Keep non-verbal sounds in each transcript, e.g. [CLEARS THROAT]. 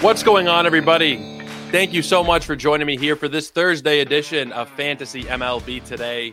What's going on, everybody? Thank you so much for joining me here for this Thursday edition of Fantasy MLB Today.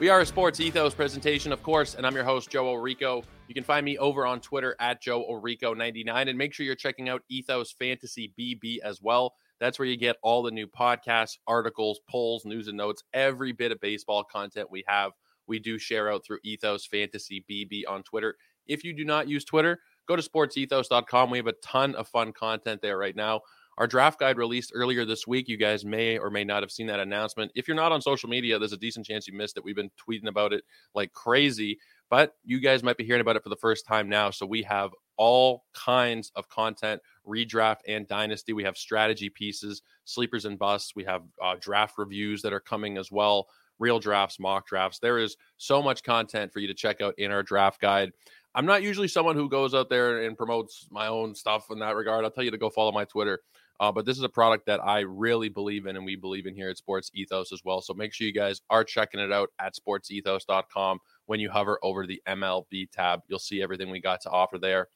We are a sports ethos presentation, of course, and I'm your host, Joe Orico. You can find me over on Twitter at Joe Orico99, and make sure you're checking out Ethos Fantasy BB as well. That's where you get all the new podcasts, articles, polls, news and notes, every bit of baseball content we have. We do share out through Ethos Fantasy BB on Twitter. If you do not use Twitter, go to sportsethos.com. We have a ton of fun content there right now. Our draft guide released earlier this week. You guys may or may not have seen that announcement. If you're not on social media, there's a decent chance you missed it. We've been tweeting about it like crazy, but you guys might be hearing about it for the first time now. So we have all kinds of content, redraft and dynasty. We have strategy pieces, sleepers and busts. We have uh, draft reviews that are coming as well, real drafts, mock drafts. There is so much content for you to check out in our draft guide. I'm not usually someone who goes out there and promotes my own stuff in that regard. I'll tell you to go follow my Twitter. Uh, but this is a product that I really believe in and we believe in here at Sports Ethos as well. So make sure you guys are checking it out at sportsethos.com. When you hover over the MLB tab, you'll see everything we got to offer there.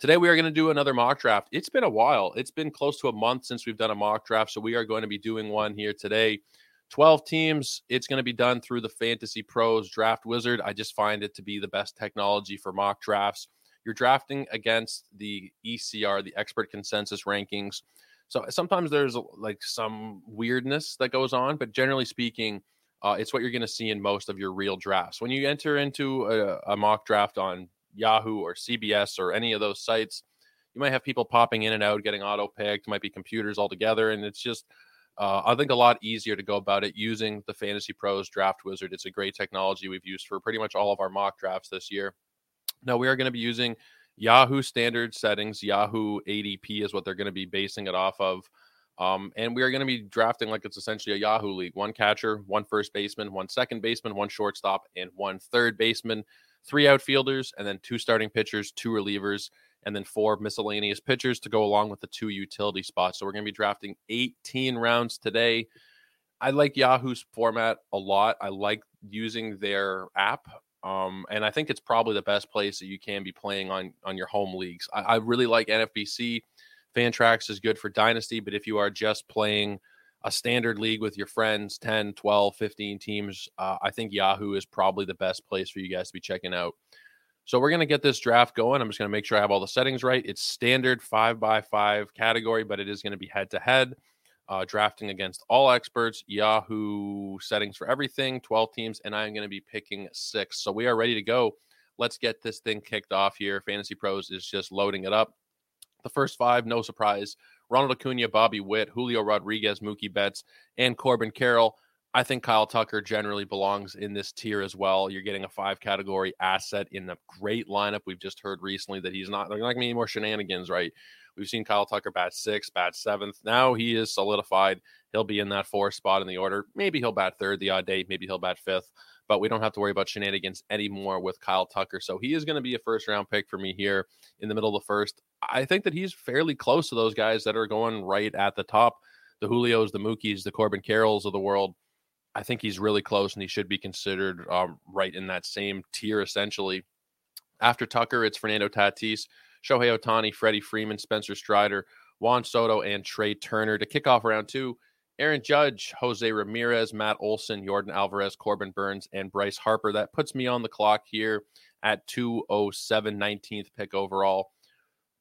Today, we are going to do another mock draft. It's been a while. It's been close to a month since we've done a mock draft. So we are going to be doing one here today. 12 teams. It's going to be done through the Fantasy Pros Draft Wizard. I just find it to be the best technology for mock drafts. You're drafting against the ECR, the expert consensus rankings. So sometimes there's like some weirdness that goes on, but generally speaking, uh, it's what you're going to see in most of your real drafts. When you enter into a, a mock draft on Yahoo or CBS or any of those sites, you might have people popping in and out, getting auto picked, might be computers altogether, and it's just uh, I think a lot easier to go about it using the Fantasy Pros Draft Wizard. It's a great technology we've used for pretty much all of our mock drafts this year. Now we are going to be using Yahoo standard settings. Yahoo ADP is what they're going to be basing it off of. Um, and we are going to be drafting like it's essentially a Yahoo league one catcher, one first baseman, one second baseman, one shortstop, and one third baseman, three outfielders, and then two starting pitchers, two relievers, and then four miscellaneous pitchers to go along with the two utility spots. So we're going to be drafting 18 rounds today. I like Yahoo's format a lot. I like using their app um, and I think it's probably the best place that you can be playing on on your home leagues. I, I really like NFBC. Fantrax is good for Dynasty, but if you are just playing a standard league with your friends, 10, 12, 15 teams, uh, I think Yahoo is probably the best place for you guys to be checking out. So we're going to get this draft going. I'm just going to make sure I have all the settings right. It's standard five by five category, but it is going to be head to head uh, drafting against all experts, Yahoo settings for everything, 12 teams, and I'm going to be picking six. So we are ready to go. Let's get this thing kicked off here. Fantasy Pros is just loading it up. The first five, no surprise Ronald Acuna, Bobby Witt, Julio Rodriguez, Mookie Betts, and Corbin Carroll. I think Kyle Tucker generally belongs in this tier as well. You're getting a five category asset in a great lineup. We've just heard recently that he's not, not any more shenanigans, right? We've seen Kyle Tucker bat sixth, bat seventh. Now he is solidified. He'll be in that fourth spot in the order. Maybe he'll bat third the odd day. Maybe he'll bat fifth. But we don't have to worry about shenanigans anymore with Kyle Tucker. So he is going to be a first round pick for me here in the middle of the first. I think that he's fairly close to those guys that are going right at the top the Julios, the Mookies, the Corbin Carrolls of the world. I think he's really close and he should be considered um, right in that same tier essentially. After Tucker, it's Fernando Tatis. Shohei Ohtani, Freddie Freeman, Spencer Strider, Juan Soto, and Trea Turner to kick off round two. Aaron Judge, Jose Ramirez, Matt Olson, Yordan Alvarez, Corbin Burnes, and Bryce Harper. That puts me on the clock here at 207, 19th pick overall.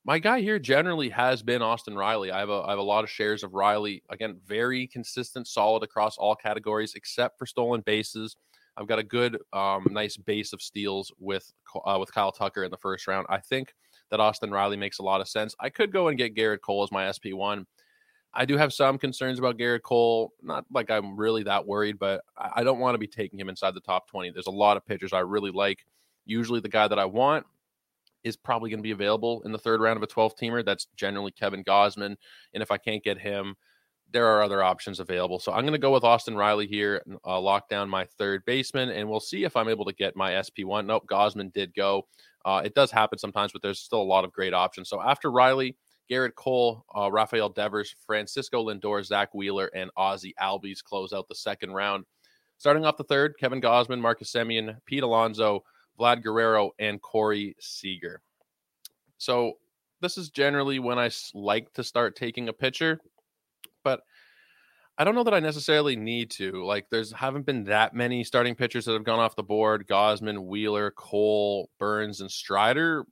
My guy here generally has been Austin Riley. I have a, I have a lot of shares of Riley. Again, very consistent, solid across all categories except for stolen bases. I've got a good, um, nice base of steals with uh, with Kyle Tucker in the first round. I think that Austin Riley makes a lot of sense. I could go and get Gerrit Cole as my SP1. I do have some concerns about Gerrit Cole. Not like I'm really that worried, but I don't want to be taking him inside the top 20. There's a lot of pitchers I really like. Usually the guy that I want is probably going to be available in the third round of a 12 teamer. That's generally Kevin Gausman. And if I can't get him, there are other options available. So I'm going to go with Austin Riley here, uh, lock down my third baseman, and we'll see if I'm able to get my SP1. Nope, Gausman did go. Uh, it does happen sometimes, but there's still a lot of great options. So after Riley, Gerrit Cole, uh, Rafael Devers, Francisco Lindor, Zack Wheeler, and Ozzie Albies close out the second round. Starting off the third, Kevin Gausman, Marcus Semien, Pete Alonso, Vlad Guerrero, and Corey Seager. So this is generally when I like to start taking a pitcher, but I don't know that I necessarily need to. Like, there's haven't been that many starting pitchers that have gone off the board. Gausman, Wheeler, Cole, Burns, and Strider.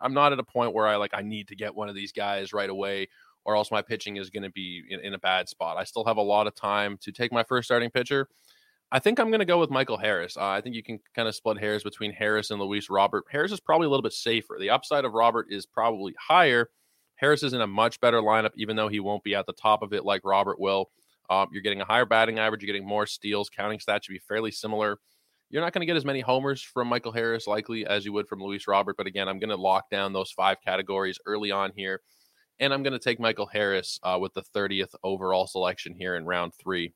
I'm not at a point where I like I need to get one of these guys right away, or else my pitching is going to be in, in, a bad spot. I still have a lot of time to take my first starting pitcher. I think I'm going to go with Michael Harris. Uh, I think you can kind of split hairs between Harris and Luis Robert. Harris is probably a little bit safer. The upside of Robert is probably higher. Harris is in a much better lineup, even though he won't be at the top of it like Robert will. Um, you're getting a higher batting average. You're getting more steals. Counting stats should be fairly similar. You're not going to get as many homers from Michael Harris likely as you would from Luis Robert. But again, I'm going to lock down those five categories early on here. And I'm going to take Michael Harris uh, with the 30th overall selection here in round three.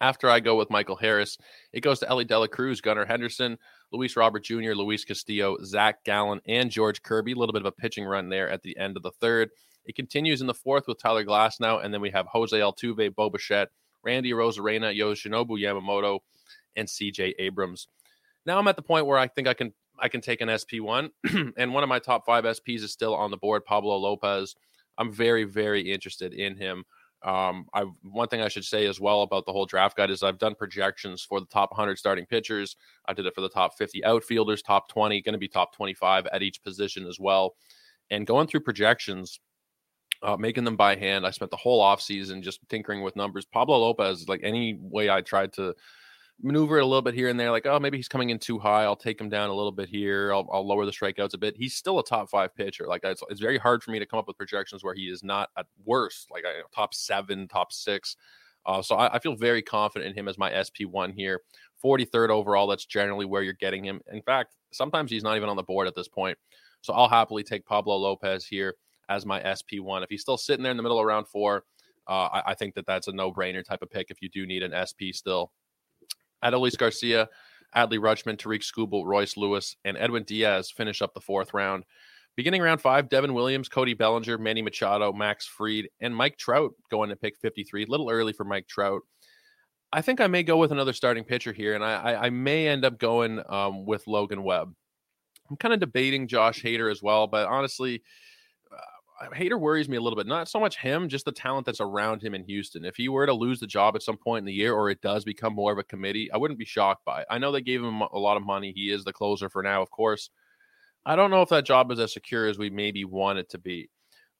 After I go with Michael Harris, it goes to Elly De La Cruz, Gunnar Henderson, Luis Robert Jr., Luis Castillo, Zach Gallen, and George Kirby. A little bit of a pitching run there at the end of the third. It continues in the fourth with Tyler Glasnow, and then we have Jose Altuve, Bo Bichette, Randy Arozarena, Yoshinobu Yamamoto, and CJ Abrams. Now I'm at the point where I think I can I can take an SP1, [CLEARS THROAT] and one of my top five SPs is still on the board, Pablo Lopez. I'm very very interested in him. Um, I one thing I should say as well about the whole draft guide is I've done projections for the top 100 starting pitchers. I did it for the top 50 outfielders, top 20, going to be top 25 at each position as well. And going through projections, uh, making them by hand. I spent the whole offseason just tinkering with numbers. Pablo Lopez, like any way I tried to maneuver it a little bit here and there, like, oh, maybe he's coming in too high. I'll take him down a little bit here. I'll, I'll lower the strikeouts a bit. He's still a top five pitcher. Like, it's, it's very hard for me to come up with projections where he is not at worst, like top seven, top six. Uh, so I, I, feel very confident in him as my SP1 here. 43rd overall, that's generally where you're getting him. In fact, sometimes he's not even on the board at this point. So I'll happily take Pablo Lopez here as my SP1. If he's still sitting there in the middle of round four, uh, I, I, think that that's a no brainer type of pick if you do need an SP still. Adolis Garcia, Adley Rutschman, Tarik Skubal, Royce Lewis, and Edwin Diaz finish up the fourth round. Beginning round five, Devin Williams, Cody Bellinger, Manny Machado, Max Fried, and Mike Trout going to pick 53. A little early for Mike Trout. I think I may go with another starting pitcher here, and I, I, may end up going um, with Logan Webb. I'm kind of debating Josh Hader as well, but honestly, Hader worries me a little bit. Not so much him, just the talent that's around him in Houston. If he were to lose the job at some point in the year, or it does become more of a committee, I wouldn't be shocked by it. I know they gave him a lot of money. He is the closer for now, of course. I don't know if that job is as secure as we maybe want it to be.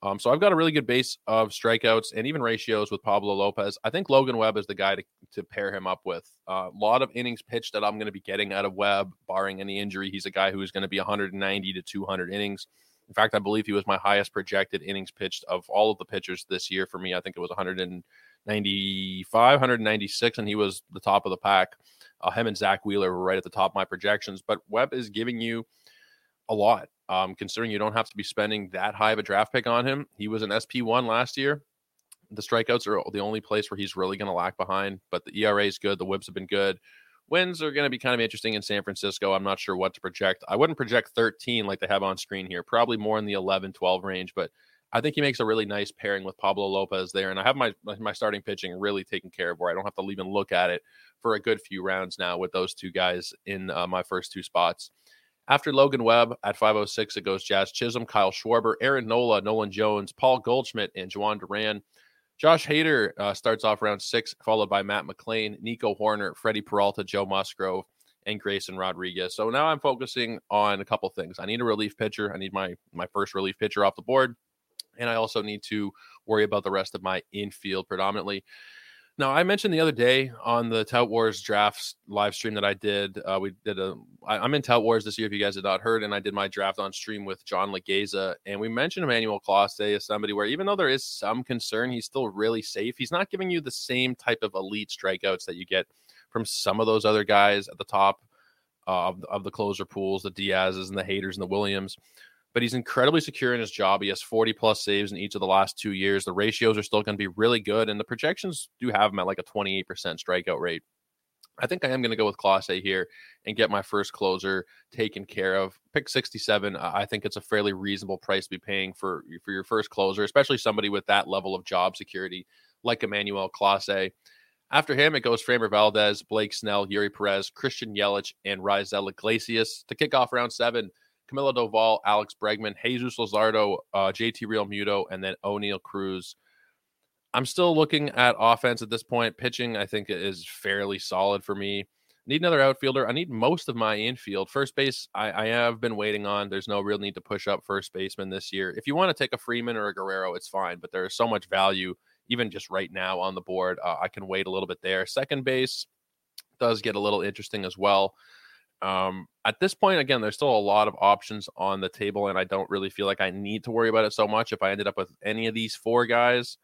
Um, so I've got a really good base of strikeouts and even ratios with Pablo Lopez. I think Logan Webb is the guy to, to pair him up with. A uh, lot of innings pitched that I'm going to be getting out of Webb, barring any injury. He's a guy who is going to be 190 to 200 innings. In fact, I believe he was my highest projected innings pitched of all of the pitchers this year for me. I think it was 195, 196, and he was the top of the pack. Uh, him and Zack Wheeler were right at the top of my projections. But Webb is giving you a lot, um, considering you don't have to be spending that high of a draft pick on him. He was an SP1 last year. The strikeouts are the only place where he's really going to lag behind, but the ERA is good. The whips have been good. Wins are going to be kind of interesting in San Francisco. I'm not sure what to project. I wouldn't project 13 like they have on screen here, probably more in the 11, 12 range, but I think he makes a really nice pairing with Pablo Lopez there. And I have my my starting pitching really taken care of where I don't have to even look at it for a good few rounds now with those two guys in uh, my first two spots. After Logan Webb at 506, it goes Jazz Chisholm, Kyle Schwarber, Aaron Nola, Nolan Jones, Paul Goldschmidt, and Jhoan Duran. Josh Hader uh, starts off round six, followed by Matt McLain, Nico Hoerner, Freddie Peralta, Joe Musgrove, and Grayson Rodriguez. So now I'm focusing on a couple things. I need a relief pitcher. I need my my first relief pitcher off the board, and I also need to worry about the rest of my infield predominantly. Now, I mentioned the other day on the Tout Wars drafts live stream that I did. Uh, we did a. I, I'm in Tout Wars this year. If you guys had not heard, and I did my draft on stream with John Legeza, and we mentioned Emmanuel Clase as somebody where even though there is some concern, he's still really safe. He's not giving you the same type of elite strikeouts that you get from some of those other guys at the top uh, of, of the closer pools, the Diaz's and the Haders and the Williams but he's incredibly secure in his job. He has 40 plus saves in each of the last two years. The ratios are still going to be really good, and the projections do have him at like a 28% strikeout rate. I think I am going to go with Clase here and get my first closer taken care of. Pick 67. I think it's a fairly reasonable price to be paying for for your first closer, especially somebody with that level of job security like Emmanuel Clase. After him, it goes Framber Valdez, Blake Snell, Eury Perez, Christian Yelich, and Raisel Iglesias to kick off round seven. Camilo Doval, Alex Bregman, Jesus Luzardo, uh, JT Realmuto, and then Oneil Cruz. I'm still looking at offense at this point. Pitching, I think, is fairly solid for me. Need another outfielder. I need most of my infield. First base, I, I have been waiting on. There's no real need to push up first baseman this year. If you want to take a Freeman or a Guerrero, it's fine, but there is so much value, even just right now on the board. Uh, I can wait a little bit there. Second base does get a little interesting as well. Um, at this point, again, there's still a lot of options on the table, and I don't really feel like I need to worry about it so much. If I ended up with any of these four guys,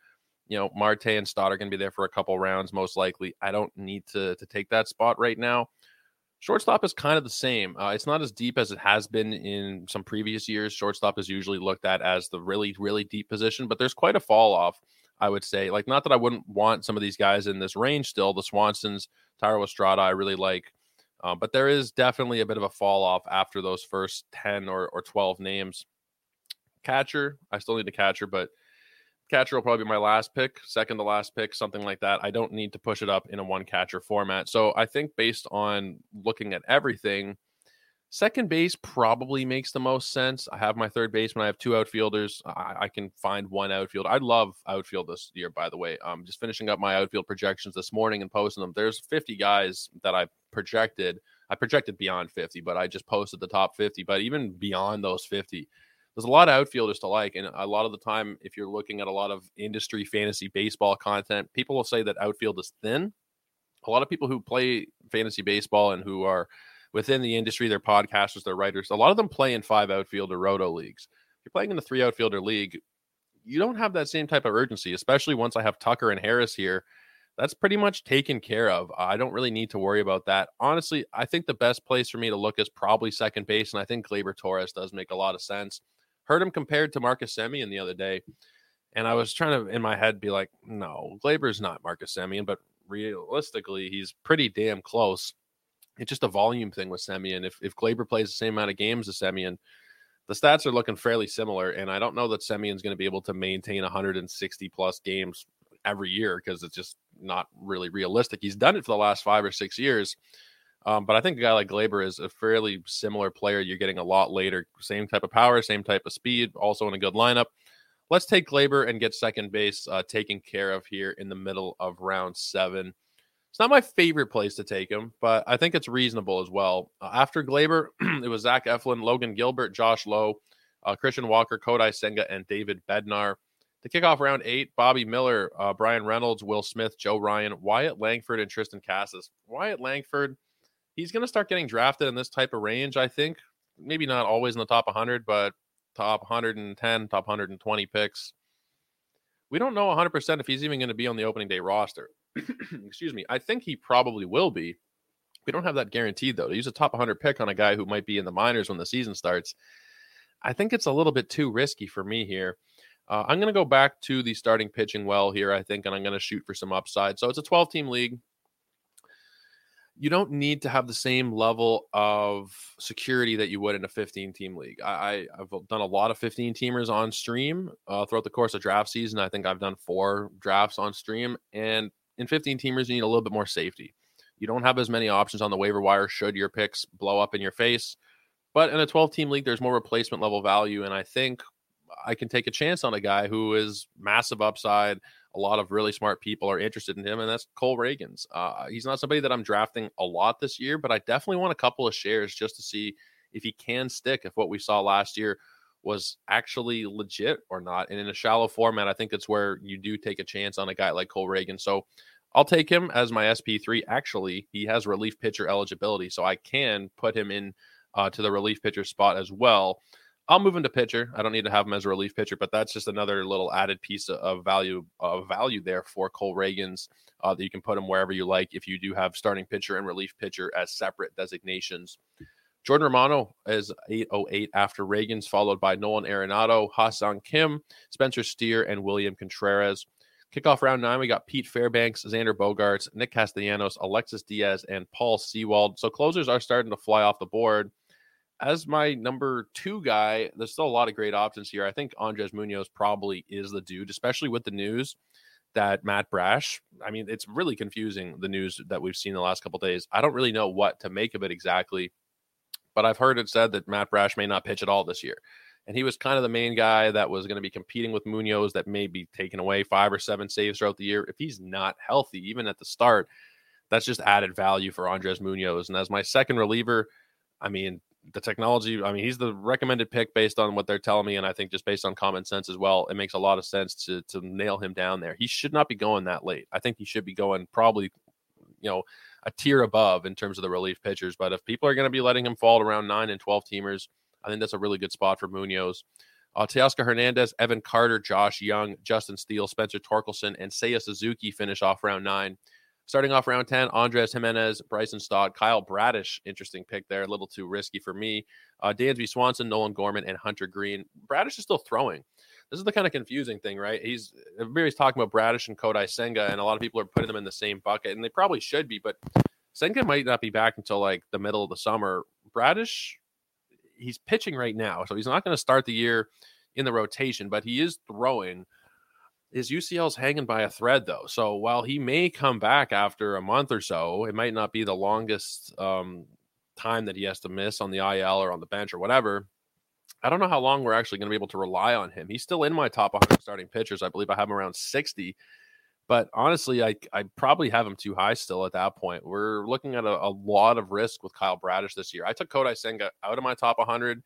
you know, Marte and Stott are going to be there for a couple rounds, most likely. I don't need to to take that spot right now. Shortstop is kind of the same. Uh, it's not as deep as it has been in some previous years. Shortstop is usually looked at as the really, really deep position, but there's quite a fall off, I would say. Like, not that I wouldn't want some of these guys in this range still. The Swansons, Thairo Estrada, I really like. Uh, but there is definitely a bit of a fall off after those first 10 or, or 12 names. Catcher, I still need a catcher, but catcher will probably be my last pick, second to last pick, something like that. I don't need to push it up in a one catcher format. So I think based on looking at everything, second base probably makes the most sense. I have my third baseman. I have two outfielders. I, I can find one outfield. I love outfield this year, by the way. I'm just finishing up my outfield projections this morning and posting them. There's 50 guys that I projected. I projected beyond 50, but I just posted the top 50. But even beyond those 50, there's a lot of outfielders to like. And a lot of the time, if you're looking at a lot of industry fantasy baseball content, people will say that outfield is thin. A lot of people who play fantasy baseball and who are within the industry, they're podcasters, they're writers, a lot of them play in five outfielder roto leagues. If you're playing in the three outfielder league, you don't have that same type of urgency, especially once I have Tucker and Harris here. That's pretty much taken care of. I don't really need to worry about that. Honestly, I think the best place for me to look is probably second base, and I think Gleyber Torres does make a lot of sense. Heard him compared to Marcus Semien the other day, and I was trying to in my head be like, no, Gleyber's not Marcus Semien, but realistically, he's pretty damn close. It's just a volume thing with Semien. If if Gleyber plays the same amount of games as Semien, the stats are looking fairly similar, and I don't know that Semien's going to be able to maintain 160 plus games every year because it's just not really realistic. He's done it for the last five or six years, um, but I think a guy like Gleyber is a fairly similar player. You're getting a lot later, same type of power, same type of speed, also in a good lineup. Let's take Gleyber and get second base uh, taken care of here in the middle of round seven. It's not my favorite place to take him, but I think it's reasonable as well. Uh, after Gleyber, [CLEARS THROAT] it was Zach Eflin, Logan Gilbert, Josh Lowe, uh, Christian Walker, Kodai Senga, and David Bednar. To kick off round eight, Bobby Miller, uh, Bryan Reynolds, Will Smith, Joe Ryan, Wyatt Langford, and Triston Casas. Wyatt Langford he's going to start getting drafted in this type of range, I think. Maybe not always in the top 100, but top 110, top 120 picks. We don't know 100% if he's even going to be on the opening day roster. [CLEARS THROAT] Excuse me. I think he probably will be. We don't have that guaranteed, though. To use a top 100 pick on a guy who might be in the minors when the season starts, I think it's a little bit too risky for me here. Uh, I'm going to go back to the starting pitching well here, I think, and I'm going to shoot for some upside. So it's a 12 team league you don't need to have the same level of security that you would in a 15 team league. I, have done a lot of 15 teamers on stream uh, throughout the course of draft season. I think I've done four drafts on stream. And in 15 teamers, you need a little bit more safety. You don't have as many options on the waiver wire should your picks blow up in your face. But in a 12 team league, there's more replacement level value. And I think I can take a chance on a guy who is massive upside, a lot of really smart people are interested in him, and that's Cole Ragans. Uh, he's not somebody that I'm drafting a lot this year, but I definitely want a couple of shares just to see if he can stick. If what we saw last year was actually legit or not, and in a shallow format, I think it's where you do take a chance on a guy like Cole Ragans. So I'll take him as my SP3. Actually, he has relief pitcher eligibility, so I can put him in uh, to the relief pitcher spot as well. I'll move into pitcher. I don't need to have him as a relief pitcher, but that's just another little added piece of value of value there for Cole Ragans uh, that you can put him wherever you like if you do have starting pitcher and relief pitcher as separate designations. Jordan Romano is 808 after Ragans, followed by Nolan Arenado, Ha-Seong Kim, Spencer Steer, and William Contreras. Kickoff round nine, we got Pete Fairbanks, Xander Bogaerts, Nick Castellanos, Alexis Diaz, and Paul Sewald. So closers are starting to fly off the board as my number two guy, there's still a lot of great options here. I think Andres Munoz probably is the dude, especially with the news that Matt Brash. I mean, it's really confusing the news that we've seen the last couple days. I don't really know what to make of it exactly. But I've heard it said that Matt Brash may not pitch at all this year. And he was kind of the main guy that was going to be competing with Munoz that may be taking away five or seven saves throughout the year. If he's not healthy, even at the start, that's just added value for Andres Munoz. And as my second reliever, I mean, the technology, I mean, he's the recommended pick based on what they're telling me. And I think just based on common sense as well, it makes a lot of sense to, to nail him down there. He should not be going that late. I think he should be going probably, you know, a tier above in terms of the relief pitchers. But if people are going to be letting him fall around nine and 12 teamers, I think that's a really good spot for Munoz. Uh, Teoscar Hernandez, Evan Carter, Josh Jung, Justin Steele, Spencer Torkelson, and Seiya Suzuki finish off round nine. Starting off round 10, Andres Gimenez, Bryson Stott, Kyle Bradish. Interesting pick there. A little too risky for me. Uh, Dansby Swanson, Nolan Gorman, and Hunter Greene. Bradish is still throwing. This is the kind of confusing thing, right? He's everybody's talking about Bradish and Kodai Senga, and a lot of people are putting them in the same bucket, and they probably should be, but Senga might not be back until like the middle of the summer. Bradish, he's pitching right now, so he's not going to start the year in the rotation, but he is throwing his UCL's hanging by a thread, though. So while he may come back after a month or so, it might not be the longest um, time that he has to miss on the IL or on the bench or whatever. I don't know how long we're actually going to be able to rely on him. He's still in my top 100 starting pitchers. I believe I have him around 60. But honestly, I I probably have him too high still at that point. We're looking at a, a lot of risk with Kyle Bradish this year. I took Kodai Senga out of my top 100.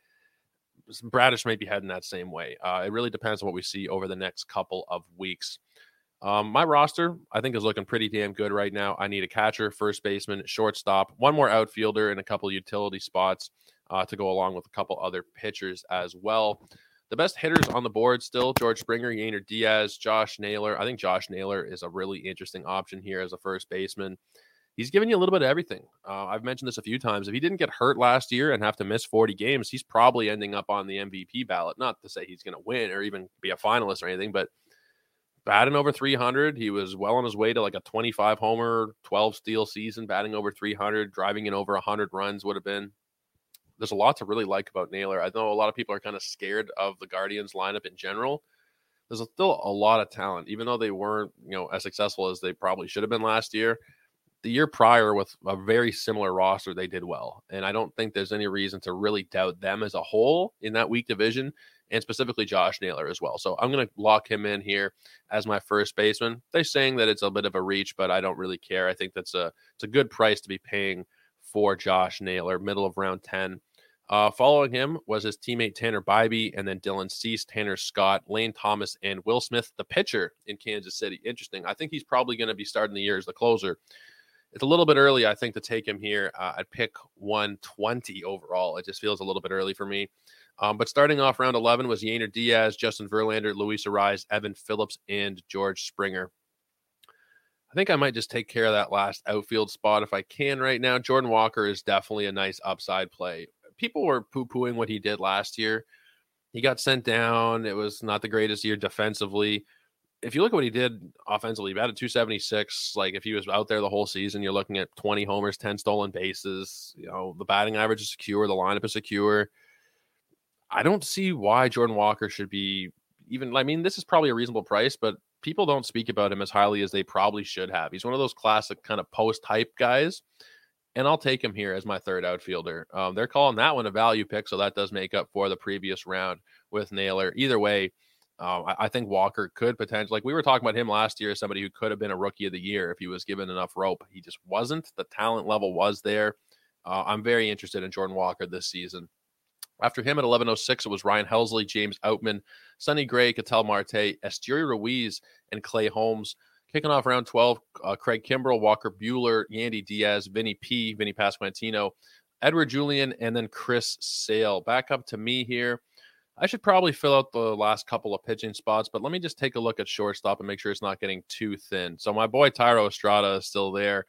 Bradish may be heading that same way. Uh, it really depends on what we see over the next couple of weeks. Um, my roster, I think, is looking pretty damn good right now. I need a catcher, first baseman, shortstop, one more outfielder, and a couple utility spots uh, to go along with a couple other pitchers as well. The best hitters on the board still George Springer, Yainer Diaz, Josh Naylor. I think Josh Naylor is a really interesting option here as a first baseman he's giving you a little bit of everything. Uh, I've mentioned this a few times. If he didn't get hurt last year and have to miss 40 games, he's probably ending up on the MVP ballot. Not to say he's going to win or even be a finalist or anything, but batting over 300. He was well on his way to like a 25 homer, 12 steal season, batting over 300, driving in over 100 runs would have been. There's a lot to really like about Naylor. I know a lot of people are kind of scared of the Guardians lineup in general. There's still a lot of talent, even though they weren't, you know, as successful as they probably should have been last year the year prior with a very similar roster, they did well. And I don't think there's any reason to really doubt them as a whole in that weak division, and specifically Josh Naylor as well. So I'm going to lock him in here as my first baseman. They're saying that it's a bit of a reach, but I don't really care. I think that's a it's a good price to be paying for Josh Naylor, middle of round 10. Uh, following him was his teammate Tanner Bibee, and then Dylan Cease, Tanner Scott, Lane Thomas, and Will Smith, the pitcher in Kansas City. Interesting. I think he's probably going to be starting the year as the closer it's a little bit early, I think, to take him here. Uh, I'd pick 120 overall. It just feels a little bit early for me. Um, but starting off round 11 was Yainer Diaz, Justin Verlander, Luis Arraez, Evan Phillips, and George Springer. I think I might just take care of that last outfield spot if I can right now. Jordan Walker is definitely a nice upside play. People were poo pooing what he did last year. He got sent down. It was not the greatest year defensively if you look at what he did offensively, he batted 276. Like if he was out there the whole season, you're looking at 20 homers, 10 stolen bases. You know, the batting average is secure, the lineup is secure. I don't see why Jordan Walker should be even. I mean, this is probably a reasonable price, but people don't speak about him as highly as they probably should have. He's one of those classic kind of post hype guys, and I'll take him here as my third outfielder. Um, they're calling that one a value pick, so that does make up for the previous round with Naylor. Either way um, I, I, think Walker could potentially, like we were talking about him last year, as somebody who could have been a rookie of the year if he was given enough rope. He just wasn't. The talent level was there. Uh, I'm very interested in Jordan Walker this season. After him at 11:06, it was Ryan Helsley, James Outman, Sonny Gray, Ketel Marte, Esteury Ruiz, and Clay Holmes. Kicking off round 12, uh, Craig Kimbrel, Walker Buehler, Yandy Diaz, Vinny P, Vinny Pasquantino, Edouard Julien, and then Chris Sale. Back up to me here. I should probably fill out the last couple of pitching spots, but let me just take a look at shortstop and make sure it's not getting too thin. So my boy Thairo Estrada is still there.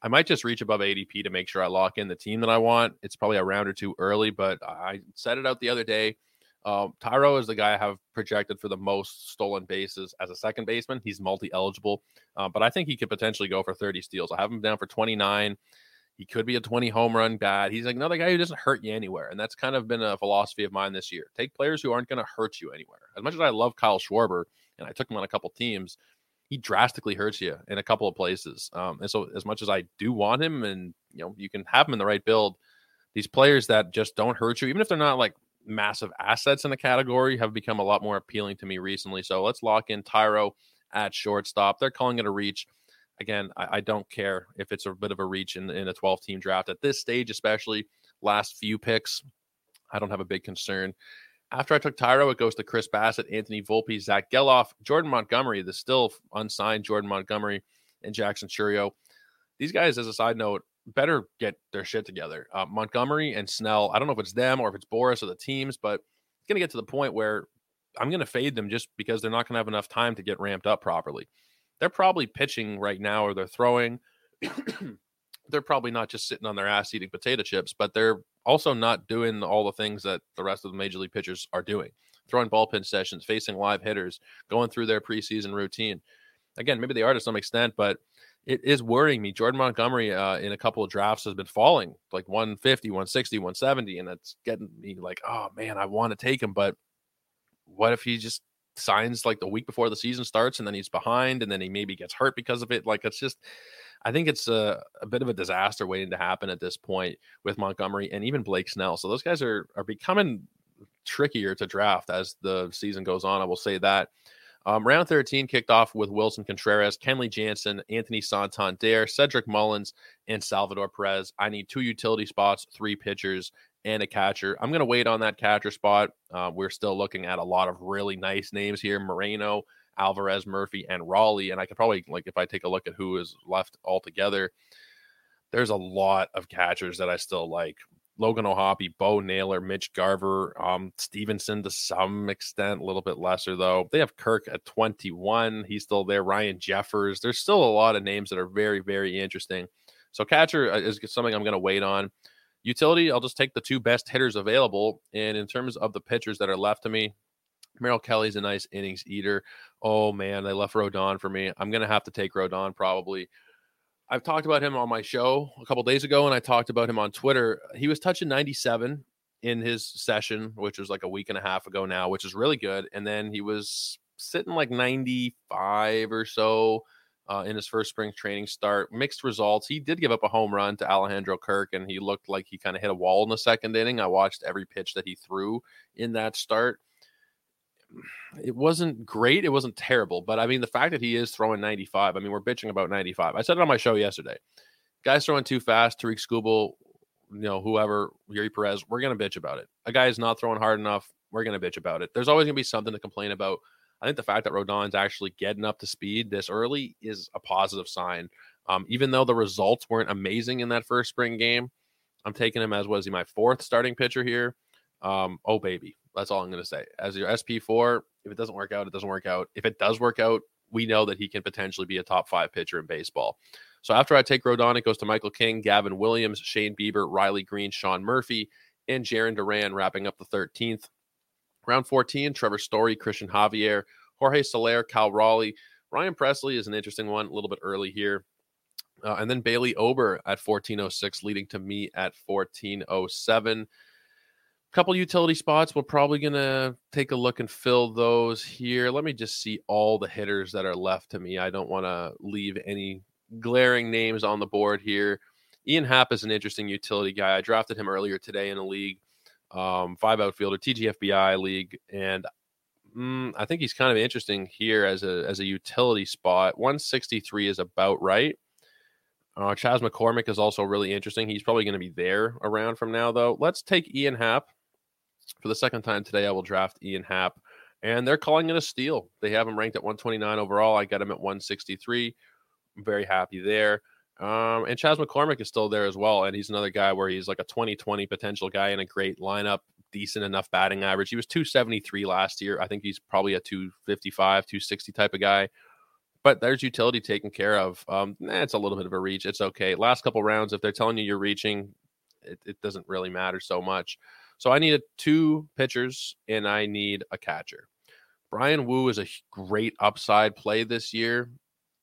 I might just reach above ADP to make sure I lock in the team that I want. It's probably a round or two early, but I set it out the other day. Um, Thairo is the guy I have projected for the most stolen bases as a second baseman. He's multi eligible, uh, but I think he could potentially go for 30 steals. I have him down for 29. He could be a 20 home run bat. He's like another guy who doesn't hurt you anywhere. And that's kind of been a philosophy of mine this year. Take players who aren't going to hurt you anywhere. As much as I love Kyle Schwarber and I took him on a couple teams, he drastically hurts you in a couple of places. Um, and so as much as I do want him and you know, you can have him in the right build, these players that just don't hurt you, even if they're not like massive assets in the category, have become a lot more appealing to me recently. So let's lock in Thairo at shortstop. They're calling it a reach. Again, I, I don't care if it's a bit of a reach in, in a 12 team draft at this stage, especially last few picks. I don't have a big concern. After I took Thairo, it goes to Chris Bassitt, Anthony Volpe, Zack Gelof, Jordan Montgomery, the still unsigned Jordan Montgomery, and Jackson Chourio. These guys, as a side note, better get their shit together. Uh, Montgomery and Snell, I don't know if it's them or if it's Boris or the teams, but it's going to get to the point where I'm going to fade them just because they're not going to have enough time to get ramped up properly. They're probably pitching right now or they're throwing. [COUGHS] they're probably not just sitting on their ass eating potato chips, but they're also not doing all the things that the rest of the major league pitchers are doing throwing bullpen sessions, facing live hitters, going through their preseason routine. Again, maybe they are to some extent, but it is worrying me. Jordan Montgomery uh, in a couple of drafts has been falling like 150, 160, 170, and that's getting me like, oh man, I want to take him, but what if he just signs like the week before the season starts and then he's behind and then he maybe gets hurt because of it? Like it's just, I think it's a, a bit of a disaster waiting to happen at this point with Montgomery and even Blake Snell. So those guys are are becoming trickier to draft as the season goes on. I will say that. Um, round 13 kicked off with Willson Contreras, Kenley Jansen, Anthony Santander, Cedric Mullins, and Salvador Perez. I need two utility spots, three pitchers, and a catcher. I'm going to wait on that catcher spot. Uh, we're still looking at a lot of really nice names here Moreno, Alvarez, Murphy, and Raleigh. And I could probably, like, if I take a look at who is left altogether, there's a lot of catchers that I still like. Logan O'Hoppe, Bo Naylor, Mitch Garver, um, Stevenson to some extent, a little bit lesser though. They have Kirk at 21. He's still there. Ryan Jeffers. There's still a lot of names that are very, very interesting. So catcher uh, is something I'm going to wait on. Utility, I'll just take the two best hitters available. And in terms of the pitchers that are left to me, Merrill Kelly's a nice innings eater. Oh man, they left Rodon for me. I'm gonna have to take Rodon probably. I've talked about him on my show a couple days ago, and I talked about him on Twitter. He was touching 97 in his session, which was like a week and a half ago now, which is really good. And then he was sitting like 95 or so uh, in his first spring training start. Mixed results. He did give up a home run to Alejandro Kirk, and he looked like he kind of hit a wall in the second inning. I watched every pitch that he threw in that start it wasn't great. It wasn't terrible. But I mean, the fact that he is throwing 95, I mean, we're bitching about 95. I said it on my show yesterday. Guys throwing too fast, Tarik Skubal, you know, whoever, Eury Perez, we're going to bitch about it. A guy is not throwing hard enough. We're going to bitch about it. There's always going to be something to complain about. I think the fact that Rodon's actually getting up to speed this early is a positive sign. Um, even though the results weren't amazing in that first spring game, I'm taking him as was he my fourth starting pitcher here. Um, oh baby, that's all I'm going to say. As your SP4, if it doesn't work out, it doesn't work out. If it does work out, we know that he can potentially be a top five pitcher in baseball. So after I take Rodon, it goes to Michael King, Gavin Williams, Shane Bieber, Riley Greene, Sean Murphy, and Jarren Duran wrapping up the 13th. Round 14, Trevor Story, Christian Javier, Jorge Soler, Cal Raleigh. Ryan Pressly is an interesting one, a little bit early here. Uh, and then Bailey Ober at 1406, leading to me at 1407 couple utility spots. We're probably going to take a look and fill those here. Let me just see all the hitters that are left to me. I don't want to leave any glaring names on the board here. Ian Happ is an interesting utility guy. I drafted him earlier today in a league, um, five outfielder, TGFBI league, and mm, I think he's kind of interesting here as a as a utility spot. 163 is about right. Uh, Chas McCormick is also really interesting. He's probably going to be there around from now, though. Let's take Ian Happ for the second time today, I will draft Ian Happ, and they're calling it a steal. They have him ranked at 129 overall. I got him at 163. I'm very happy there. Um, and Chas McCormick is still there as well, and he's another guy where he's like a 2020 potential guy in a great lineup, decent enough batting average. He was 273 last year. I think he's probably a 255, 260 type of guy. But there's utility taken care of. Um, eh, it's a little bit of a reach. It's okay. Last couple rounds, if they're telling you you're reaching, it, it doesn't really matter so much. So I needed two pitchers and I need a catcher. Bryan Woo is a great upside play this year.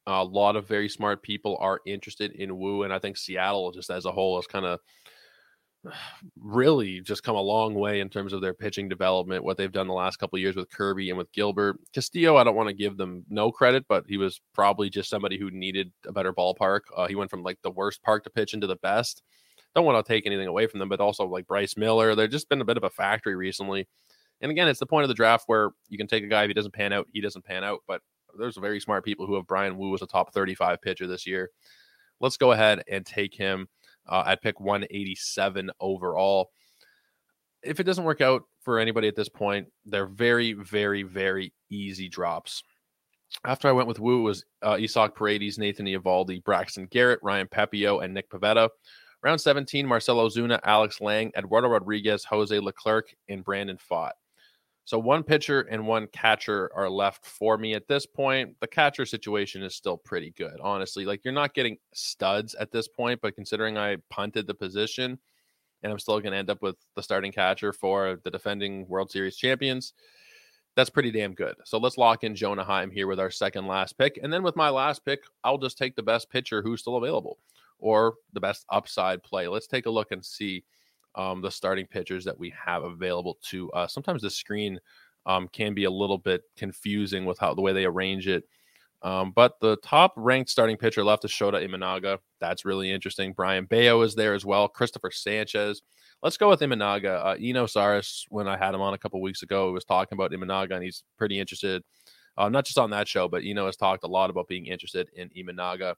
A lot of very smart people are interested in Woo, and I think Seattle, just as a whole, has kind of [SIGHS] really just come a long way in terms of their pitching development. What they've done the last couple years with Kirby and with Gilbert Castillo, I don't want to give them no credit, but he was probably just somebody who needed a better ballpark. Uh, he went from like the worst park to pitch into the best don't want to take anything away from them, but also like Bryce Miller, they've just been a bit of a factory recently. And again, it's the point of the draft where you can take a guy if he doesn't pan out, he doesn't pan out. But there's very smart people who have Bryan Woo as a top 35 pitcher this year. Let's go ahead and take him uh, at pick 187 overall. If it doesn't work out for anybody at this point, they're very, very, very easy drops. After I went with Woo, was uh, Isaac Paredes, Nathan Eovaldi, Braxton Garrett, Ryan Pepiot, and Nick Pivetta. Round 17, Marcell Ozuna, Alex Lange, Eduardo Rodriguez, Jose Leclerc, and Brandon Pfaadt. So one pitcher and one catcher are left for me at this point. The catcher situation is still pretty good, honestly. Like you're not getting studs at this point, but considering I punted the position and I'm still going to end up with the starting catcher for the defending World Series champions, that's pretty damn good. So let's lock in Jonah Heim here with our second last pick. And then with my last pick, I'll just take the best pitcher who's still available or the best upside play. Let's take a look and see um, the starting pitchers that we have available to us. Sometimes the screen um, can be a little bit confusing with how the way they arrange it. Um, but the top ranked starting pitcher left is Shota Imanaga. That's really interesting. Brayan Bello is there as well. Christopher Sanchez. Let's go with Imanaga. Uh, Eno Sarris, when I had him on a couple weeks ago, was talking about Imanaga, and he's pretty interested. Uh, not just on that show, but Eno has talked a lot about being interested in Imanaga.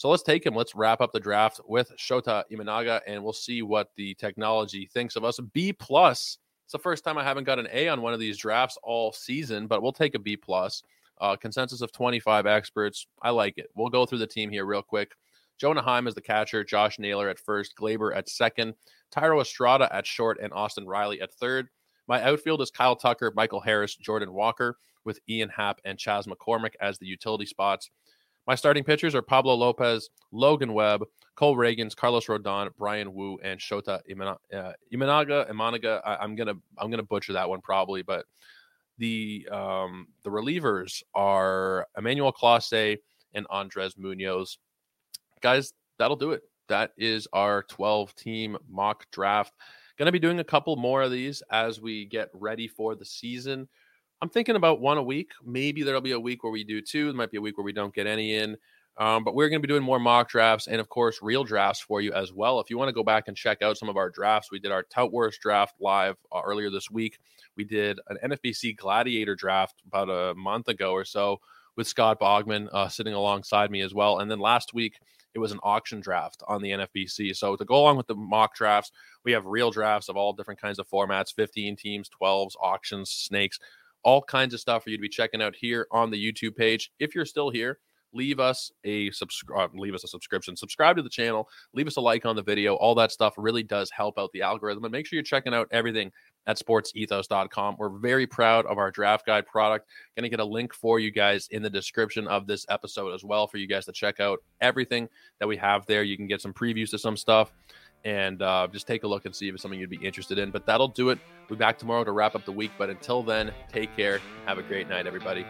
So let's take him. Let's wrap up the draft with Shota Imanaga, and we'll see what the technology thinks of us. B plus. It's the first time I haven't got an A on one of these drafts all season, but we'll take a B plus. Uh, consensus of 25 experts. I like it. We'll go through the team here real quick. Jonah Heim is the catcher, Josh Naylor at first, Gleyber at second, Thairo Estrada at short, and Austin Riley at third. My outfield is Kyle Tucker, Michael Harris, Jordan Walker, with Ian Happ and Chas McCormick as the utility spots. My starting pitchers are Pablo Lopez, Logan Webb, Cole Ragans, Carlos Rodon, Bryan Woo, and Shota Imanaga. Uh, Imanaga. I, am gonna I'm gonna butcher that one probably, but the um, the relievers are Emmanuel Clase and Andres Munoz. Guys, that'll do it. That is our 12 team mock draft. Going to be doing a couple more of these as we get ready for the season. I'm thinking about one a week. Maybe there'll be a week where we do two. There might be a week where we don't get any in. Um, but we're going to be doing more mock drafts and, of course, real drafts for you as well. If you want to go back and check out some of our drafts, we did our Tout Wars draft live uh, earlier this week. We did an NFBC Gladiator draft about a month ago or so with Scott Bogman uh, sitting alongside me as well. And then last week, it was an auction draft on the NFBC. So to go along with the mock drafts, we have real drafts of all different kinds of formats 15 teams, 12s, auctions, snakes all kinds of stuff for you to be checking out here on the YouTube page. If you're still here, leave us a subscribe uh, leave us a subscription subscribe to the channel leave us a like on the video. All that stuff really does help out the algorithm and make sure you're checking out everything at sportsethos.com we're very proud of our draft guide product. Going to get a link for you guys in the description of this episode as well for you guys to check out everything that we have there. You can get some previews to some stuff and uh, just take a look and see if it's something you'd be interested in. But that'll do it. We'll be back tomorrow to wrap up the week. But until then, take care. Have a great night, everybody.